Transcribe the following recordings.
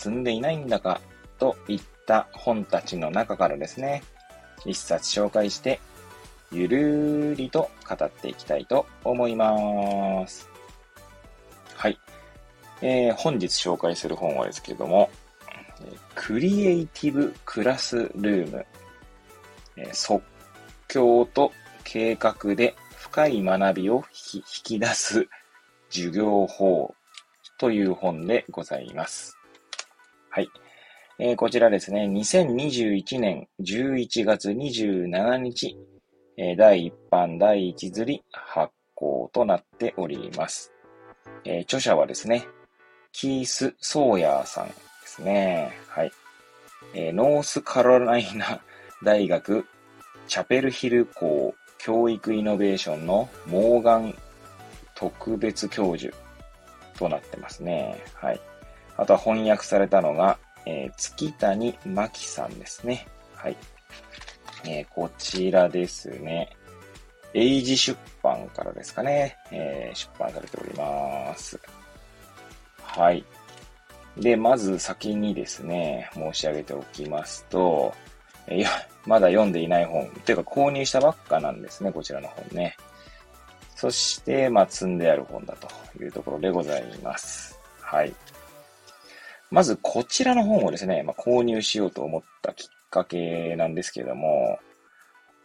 積んでいないんだかといった本たちの中からですね、一冊紹介してゆるーりと語っていきたいと思います。はい。えー、本日紹介する本はですけれども、クリエイティブクラスルーム、え即興と計画で深い学びを引き出す授業法という本でございます。はい。えー、こちらですね、2021年11月27日え第1版第1釣り発行となっております。え著者はですね、キース・ソーヤーさんですね。はい。えノースカロライナ 大学チャペルヒル校教育イノベーションのモーガン特別教授となってますね。はい。あとは翻訳されたのが、えー、月谷真紀さんですね。はい。えー、こちらですね。英字出版からですかね、えー、出版されております。はい。で、まず先にですね、申し上げておきますと、いや、まだ読んでいない本、というか購入したばっかなんですね、こちらの本ね。そして、まあ、積んである本だというところでございます。はい。まず、こちらの本をですね、まあ、購入しようと思ったきっかけなんですけれども、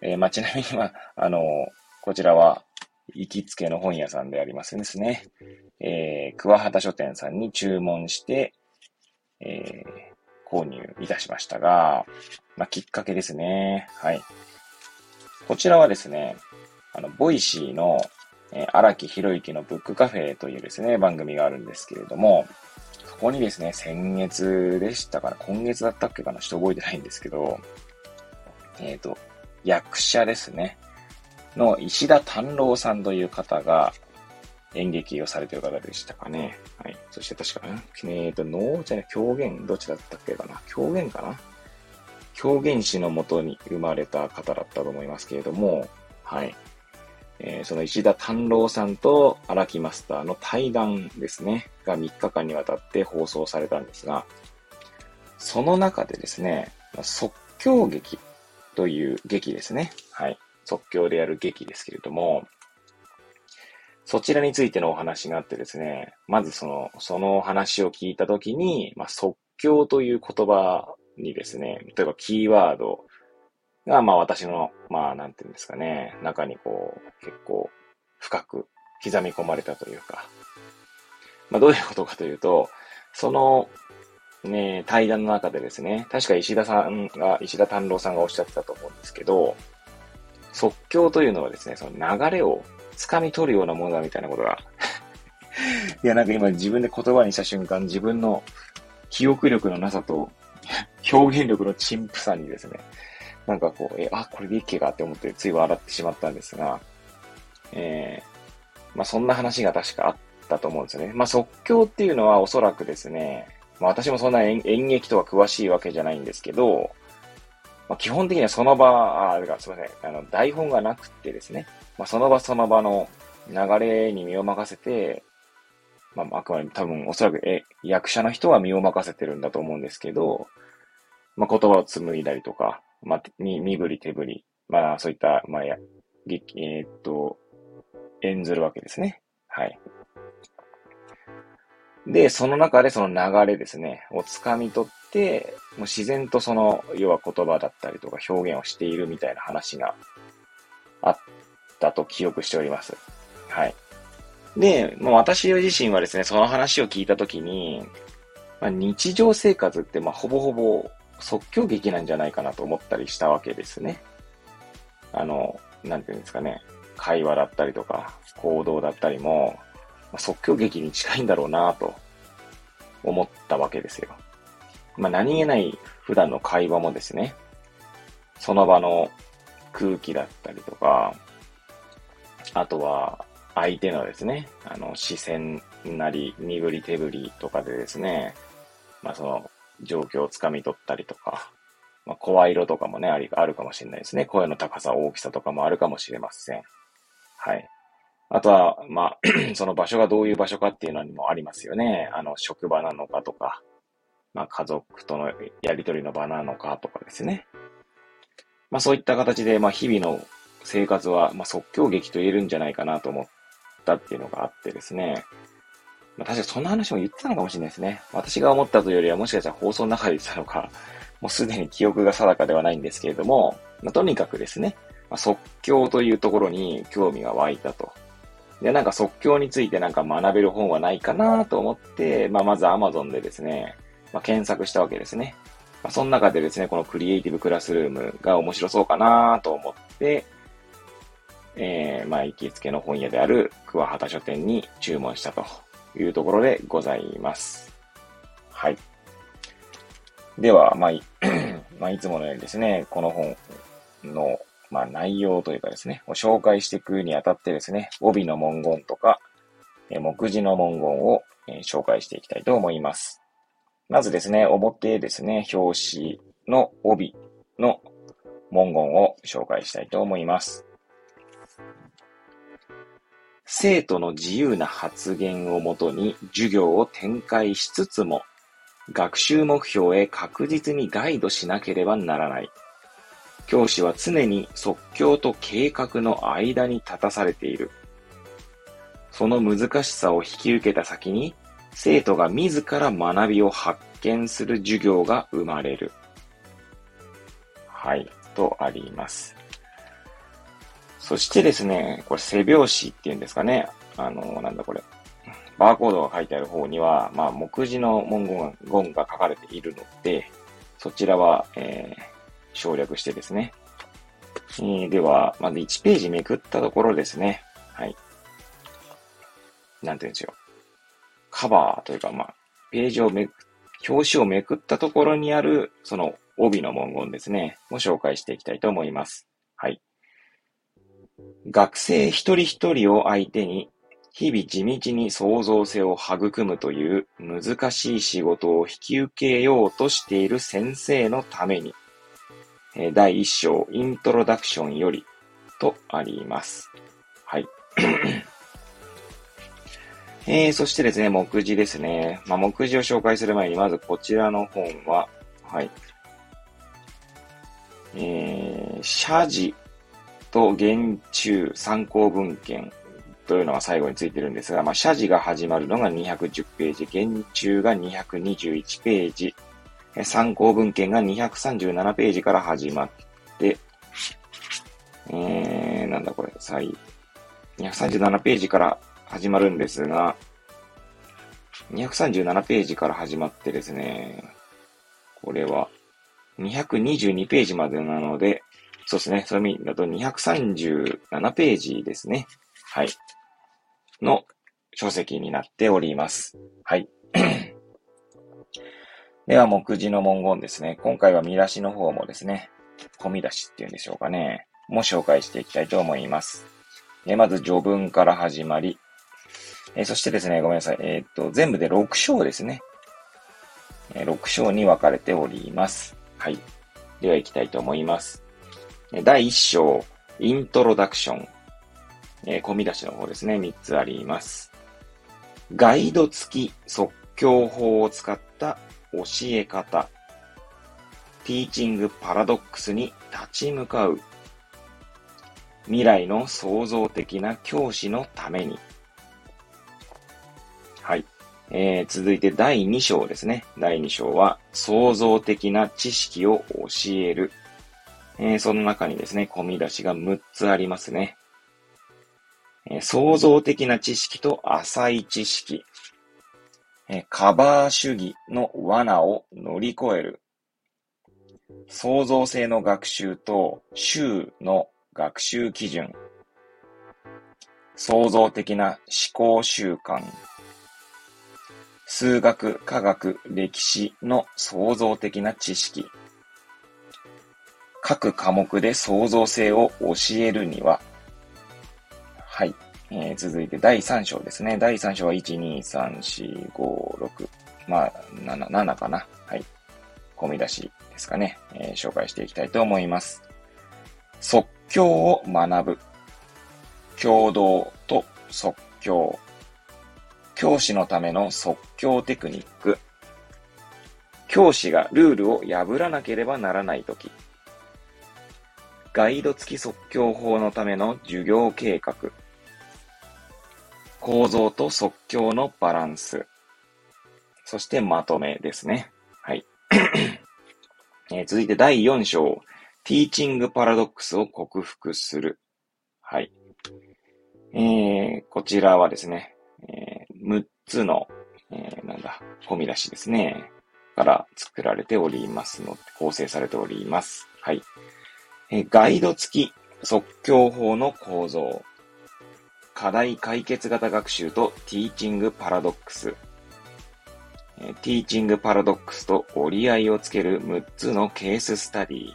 えー、まあ、ちなみに、まあ、あの、こちらは、行きつけの本屋さんでありますですね。えー、桑畑書店さんに注文して、えー、購入いたしましたが、まあ、きっかけですね。はい。こちらはですね、あの、 Voicy の、えー、荒木博行のブックカフェというですね、番組があるんですけれども、そこにですね、先月でしたから、今月だったっけかなちょっと覚えてないんですけど、えっ、ー、と、役者ですね、の石田丹郎さんという方が演劇をされてる方でしたかね。はい。そして確か、えっ、ー、と、能じゃない、狂言、どっちだったっけかな狂言かな？狂言師のもとに生まれた方だったと思いますけれども、はい。えー、その石田丹郎さんと荒木マスターの対談ですね、が3日間にわたって放送されたんですが、その中でですね、即興劇という劇ですね。はい。即興でやる劇ですけれども、そちらについてのお話があってですね、まずその、その話を聞いたときに、まあ、即興という言葉にですね、例えばキーワードが、まあ私の、まあなんていうんですかね、中にこう、結構深く刻み込まれたというか、まあどういうことかというと、その、ね、対談の中でですね、確か石田さんが、石田丹郎さんがおっしゃってたと思うんですけど、即興というのはですね、その流れを掴み取るようなものだみたいなことが。いや、なんか今自分で言葉にした瞬間、自分の記憶力のなさと表現力の陳腐さにですね、なんかこう、え、あ、これでいけかって思ってつい笑ってしまったんですが、えー、まあそんな話が確かあったと思うんですよね。まあ即興っていうのはおそらくですね、まあ私もそんな演劇とか詳しいわけじゃないんですけど、まあ基本的にはその場、あ、あすいません、あの、台本がなくてですね、まあその場その場の流れに身を任せて、まああくまで多分おそらくえ役者の人は身を任せてるんだと思うんですけど、まあ言葉を紡いだりとか、まあ、身振り手振り、まあ、そういった、まあ、や、えー、っと、演ずるわけですね。はい。で、その中でその流れですね、を掴み取って、もう自然とその、要は言葉だったりとか表現をしているみたいな話があったと記憶しております。はい。で、もう私自身はですね、その話を聞いたときに、まあ、日常生活って、まあ、ほぼほぼ即興劇なんじゃないかなと思ったりしたわけですね。あの、なんていうんですかね。会話だったりとか、行動だったりも、即興劇に近いんだろうなと思ったわけですよ。まあ、何気ない普段の会話もですね、その場の空気だったりとか、あとは相手のですね、あの視線なり、身振り手振りとかでですね、まあその状況をつかみ取ったりとか、まあ声色とかもね、あり、あるかもしれないですね。声の高さ、大きさとかもあるかもしれません。はい。あとは、まあ、その場所がどういう場所かっていうのにもありますよね。あの、職場なのかとか、まあ、家族とのやりとりの場なのかとかですね。まあ、そういった形で、まあ、日々の生活は、まあ、即興劇と言えるんじゃないかなと思ったっていうのがあってですね。まあ、確かそんな話も言ってたのかもしれないですね。私が思ったというよりは、もしかしたら放送の中で言ってたのか、もうすでに記憶が定かではないんですけれども、まあ、とにかくですね、まあ、即興というところに興味が湧いたと。で、なんか即興についてなんか学べる本はないかなと思って、まあ、まず Amazon でですね、まあ、検索したわけですね。まあ、その中でですね、このクリエイティブクラスルームが面白そうかなと思って、えー、まあ、行きつけの本屋である桑畑書店に注文したというところでございます。はい。では、まあ、まあ、いつものようにですね、この本のまあ、内容というかですね、を紹介していくにあたってですね、帯の文言とか、え目次の文言を、え紹介していきたいと思います。まずですね、表ですね、表紙の帯の文言を紹介したいと思います。生徒の自由な発言をもとに授業を展開しつつも、学習目標へ確実にガイドしなければならない。教師は常に即興と計画の間に立たされている。その難しさを引き受けた先に、生徒が自ら学びを発見する授業が生まれる。はい、とあります。そしてですね、これ背表紙っていうんですかね。あの、なんだこれ。バーコードが書いてある方には、まあ、目次の文言が書かれているので、そちらは、えー、省略してですね。えー、では、まず1ページめくったところですね。はい。なんて言うんですよ。カバーというか、まあ、ページをめく、表紙をめくったところにある、その帯の文言ですね、を紹介していきたいと思います。はい。学生一人一人を相手に、日々地道に創造性を育むという難しい仕事を引き受けようとしている先生のために、第1章、イントロダクションよりとあります。はい。えー、そしてですね、目次ですね。まあ、目次を紹介する前に、まずこちらの本は、はい。えー、謝辞と原中参考文献というのが最後についてるんですが、まあ、謝辞が始まるのが210ページ、原中が221ページ、参考文献が237ページから始まって、えー、なんだこれ、最、237ページから始まるんですが、237ページから始まってですね、これは、222ページまでなので、そうですね、そういう意味だと237ページですね。はい。の書籍になっております。はい。では、目次の文言ですね。今回は見出しの方もですね、込み出しっていうんでしょうかね。も紹介していきたいと思います。でまず、序文から始まり、えそしてですね、ごめんなさい。えー、っと、全部で6章ですね。え6章に分かれております。はい。では、行きたいと思います。第1章、イントロダクション。え込み出しの方ですね、3つあります。ガイド付き即興法を使った教え方、ティーチングパラドックスに立ち向かう、未来の創造的な教師のために。はい。えー、続いて第2章ですね。第2章は、創造的な知識を教える。えー、その中にですね、込み出しが6つありますね。えー、創造的な知識と浅い知識。えカバー主義の罠を乗り越える。創造性の学習と週の学習基準。創造的な思考習慣。数学、科学、歴史の創造的な知識。各科目で創造性を教えるには、はい。えー、続いて第3章ですね。第3章は1、2、3、4、5、6。まあ、7、7かな。はい。込み出しですかね。えー、紹介していきたいと思います。即興を学ぶ。共同と即興。教師のための即興テクニック。教師がルールを破らなければならないとき。ガイド付き即興法のための授業計画。構造と即興のバランス。そしてまとめですね。はい。えー、続いて第4章。ティーチングパラドックスを克服する。はい。えー、こちらはですね、えー、6つの、えー、なんだ、込み出しですね。から作られておりますので、構成されております。はい。え、ガイド付き即興法の構造。課題解決型学習とティーチングパラドックス。ティーチングパラドックスと折り合いをつける6つのケーススタディ。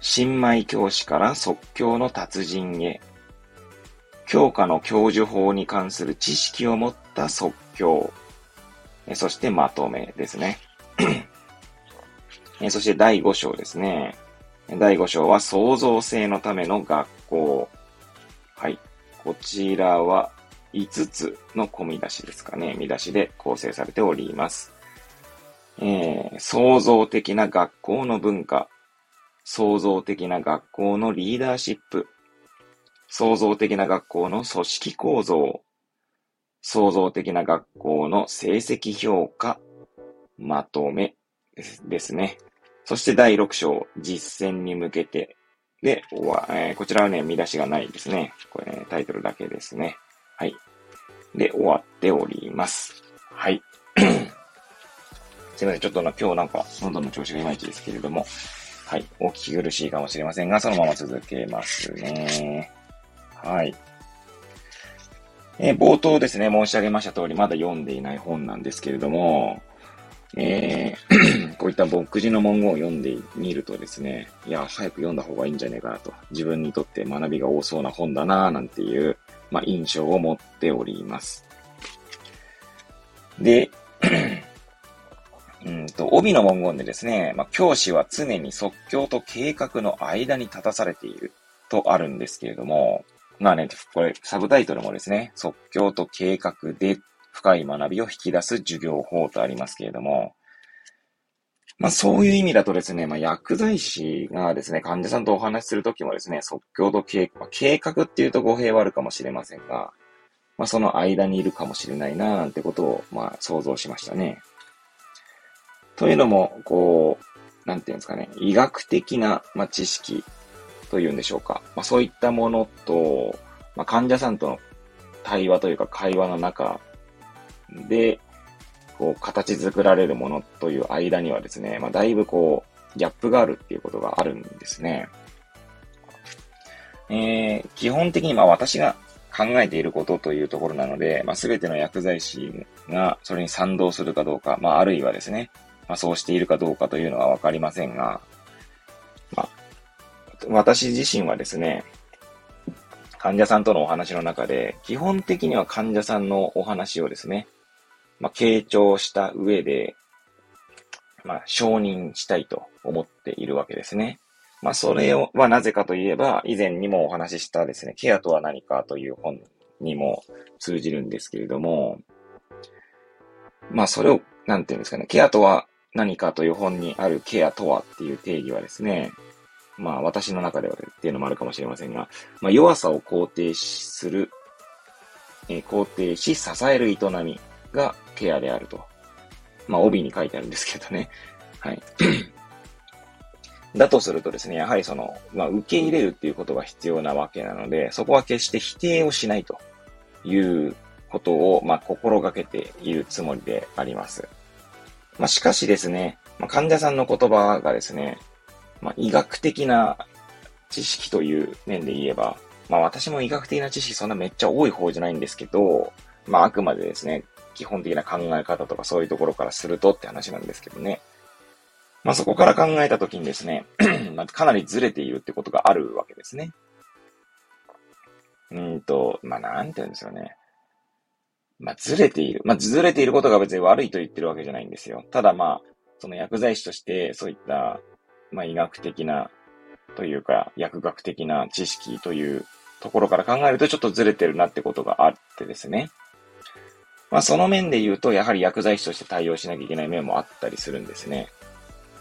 新米教師から即興の達人へ。教科の教授法に関する知識を持った即興。そしてまとめですね。そして第5章ですね。第5章は創造性のための学校。はい。こちらは5つの込み出しですかね。見出しで構成されております。えー、創造的な学校の文化。創造的な学校のリーダーシップ。創造的な学校の組織構造、創造的な学校の成績評価、まとめですね。そして第6章、実践に向けて。で、えー、こちらはね、見出しがないですね。これね、タイトルだけですね。はい。で、終わっております。はい。すいません。ちょっとな、今日なんか、喉の調子がいまいちですけれども、はい。お聞き苦しいかもしれませんが、そのまま続けますね。はい。え、冒頭ですね、申し上げました通り、まだ読んでいない本なんですけれども、えー、こういった僕自の文言を読んでみるとですね、いや、早く読んだ方がいいんじゃねえかなと、自分にとって学びが多そうな本だなぁなんていう、まあ、印象を持っております。で、うんと、帯の文言でですね、まあ、教師は常に即興と計画の間に立たされているとあるんですけれども、まあね、これ、サブタイトルもですね、即興と計画で深い学びを引き出す授業法とありますけれども、まあそういう意味だとですね、まあ薬剤師がですね、患者さんとお話しするときもですね、即興と計画、計画っていうと語弊はあるかもしれませんが、まあその間にいるかもしれないななんてことを、まあ想像しましたね。というのも、こう、なんていうんですかね、医学的な、まあ、知識というんでしょうか。まあ、そういったものと、まあ、患者さんとの対話というか会話の中で、こう、形作られるものという間にはですね、まあ、だいぶこう、ギャップがあるっていうことがあるんですね。えー、基本的にまあ私が考えていることというところなので、まあ、全ての薬剤師がそれに賛同するかどうか、まあ、あるいはですね、まあ、そうしているかどうかというのはわかりませんが、まあ、私自身はですね、患者さんとのお話の中で、基本的には患者さんのお話をですね、まあ、傾聴した上で、まあ、承認したいと思っているわけですね。まあ、それ、はなぜかといえば、以前にもお話ししたですね、ケアとは何かという本にも通じるんですけれども、まあ、それを、なんていうんですかね、ケアとは何かという本にあるケアとはっていう定義はですね、まあ私の中ではっていうのもあるかもしれませんが、まあ弱さを肯定する、え、肯定し支える営みがケアであると。まあ帯に書いてあるんですけどね。はい。だとするとですね、やはりその、まあ受け入れるっていうことが必要なわけなので、そこは決して否定をしないということを、まあ心がけているつもりであります。まあしかしですね、まあ、患者さんの言葉がですね、まあ、医学的な知識という面で言えば、まあ私も医学的な知識そんなめっちゃ多い方じゃないんですけど、まああくまでですね、基本的な考え方とかそういうところからするとって話なんですけどね。まあそこから考えたときにですね、まあ、かなりずれているってことがあるわけですね。うんと、まあなんて言うんですよね。まあずれている。まあずれていることが別に悪いと言ってるわけじゃないんですよ。ただまあ、その薬剤師としてそういった、まあ医学的なというか、薬学的な知識というところから考えるとちょっとずれてるなってことがあってですね。まあその面で言うと、やはり薬剤師として対応しなきゃいけない面もあったりするんですね。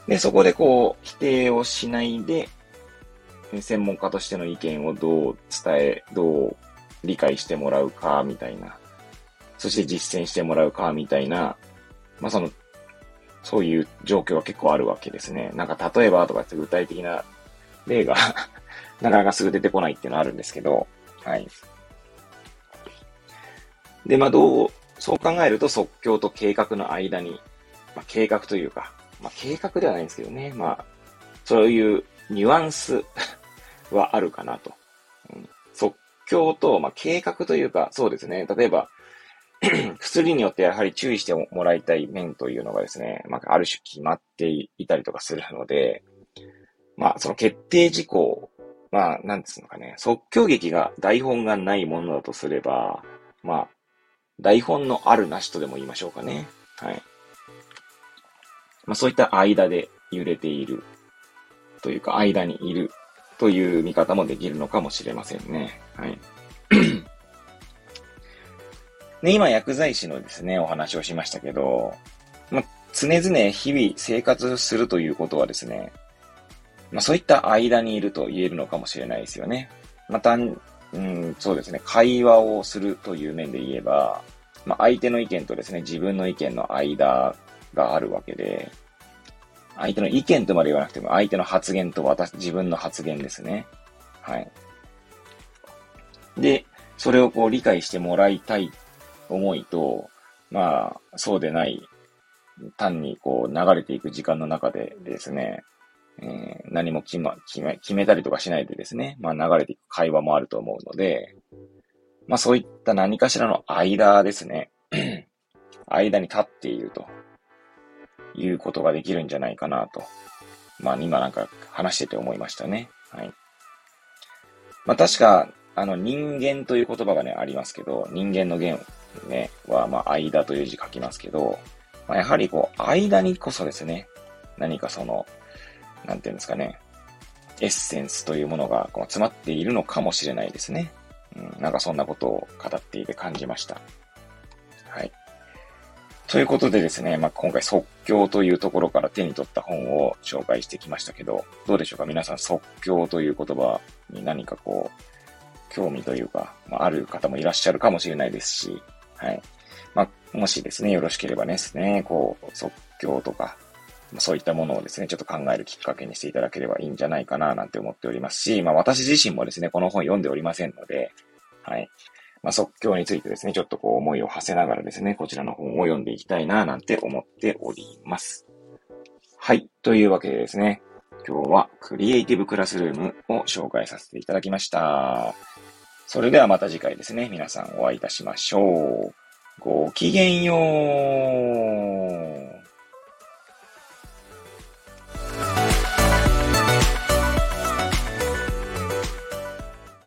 で、そこでこう、否定をしないで、専門家としての意見をどう伝え、どう理解してもらうか、みたいな。そして実践してもらうか、みたいな。まあ、その、そういう状況は結構あるわけですね。なんか、例えばとかって具体的な例が なかなかすぐ出てこないっていうのはあるんですけど、はい。で、まあ、どう、そう考えると即興と計画の間に、まあ、計画というか、まあ、計画ではないんですけどね。まあ、そういうニュアンス はあるかなと。うん、即興と、まあ、計画というか、そうですね。例えば、薬によってやはり注意してもらいたい面というのがですね、まあ、ある種決まっていたりとかするので、まあ、その決定事項、まあ、なんですのかね、即興劇が台本がないものだとすれば、まあ、台本のあるなしとでも言いましょうかね。はい。まあ、そういった間で揺れているというか、間にいるという見方もできるのかもしれませんね。はい。で、今、薬剤師のですね、お話をしましたけど、まあ、常々日々生活するということはですね、まあ、そういった間にいると言えるのかもしれないですよね。また、うん、そうですね、会話をするという面で言えば、まあ、相手の意見とですね、自分の意見の間があるわけで、相手の意見とまで言わなくても、相手の発言と私、自分の発言ですね。はい。で、それをこう理解してもらいたい思いと、まあ、そうでない、単にこう流れていく時間の中でですね、えー、何も決,、ま、決め、決めたりとかしないでですね、まあ流れていく会話もあると思うので、まあそういった何かしらの間ですね、間に立っているということができるんじゃないかなと。まあ今なんか話してて思いましたね。はい。まあ確か、あの人間という言葉がね、ありますけど、人間の言ね、は、まあ間という字書きますけど、まあ、やはりこう、間にこそですね、何かその、なんていうんですかね、エッセンスというものがこう詰まっているのかもしれないですね。うん、なんかそんなことを語っていて感じました。はい。ということでですね、まあ、今回即興というところから手に取った本を紹介してきましたけど、どうでしょうか？皆さん即興という言葉に何かこう、興味というか、まあ、ある方もいらっしゃるかもしれないですし、はい。まあ、もしですね、よろしければですね、こう、即興とか、そういったものをですね、ちょっと考えるきっかけにしていただければいいんじゃないかななんて思っておりますし、まあ私自身もですね、この本読んでおりませんので、はい。まあ、即興についてですね、ちょっとこう思いを馳せながらですね、こちらの本を読んでいきたいな、なんて思っております。はい。というわけでですね、今日はクリエイティブクラスルームを紹介させていただきました。それではまた次回ですね、皆さんお会いいたしましょう。ごきげんよう。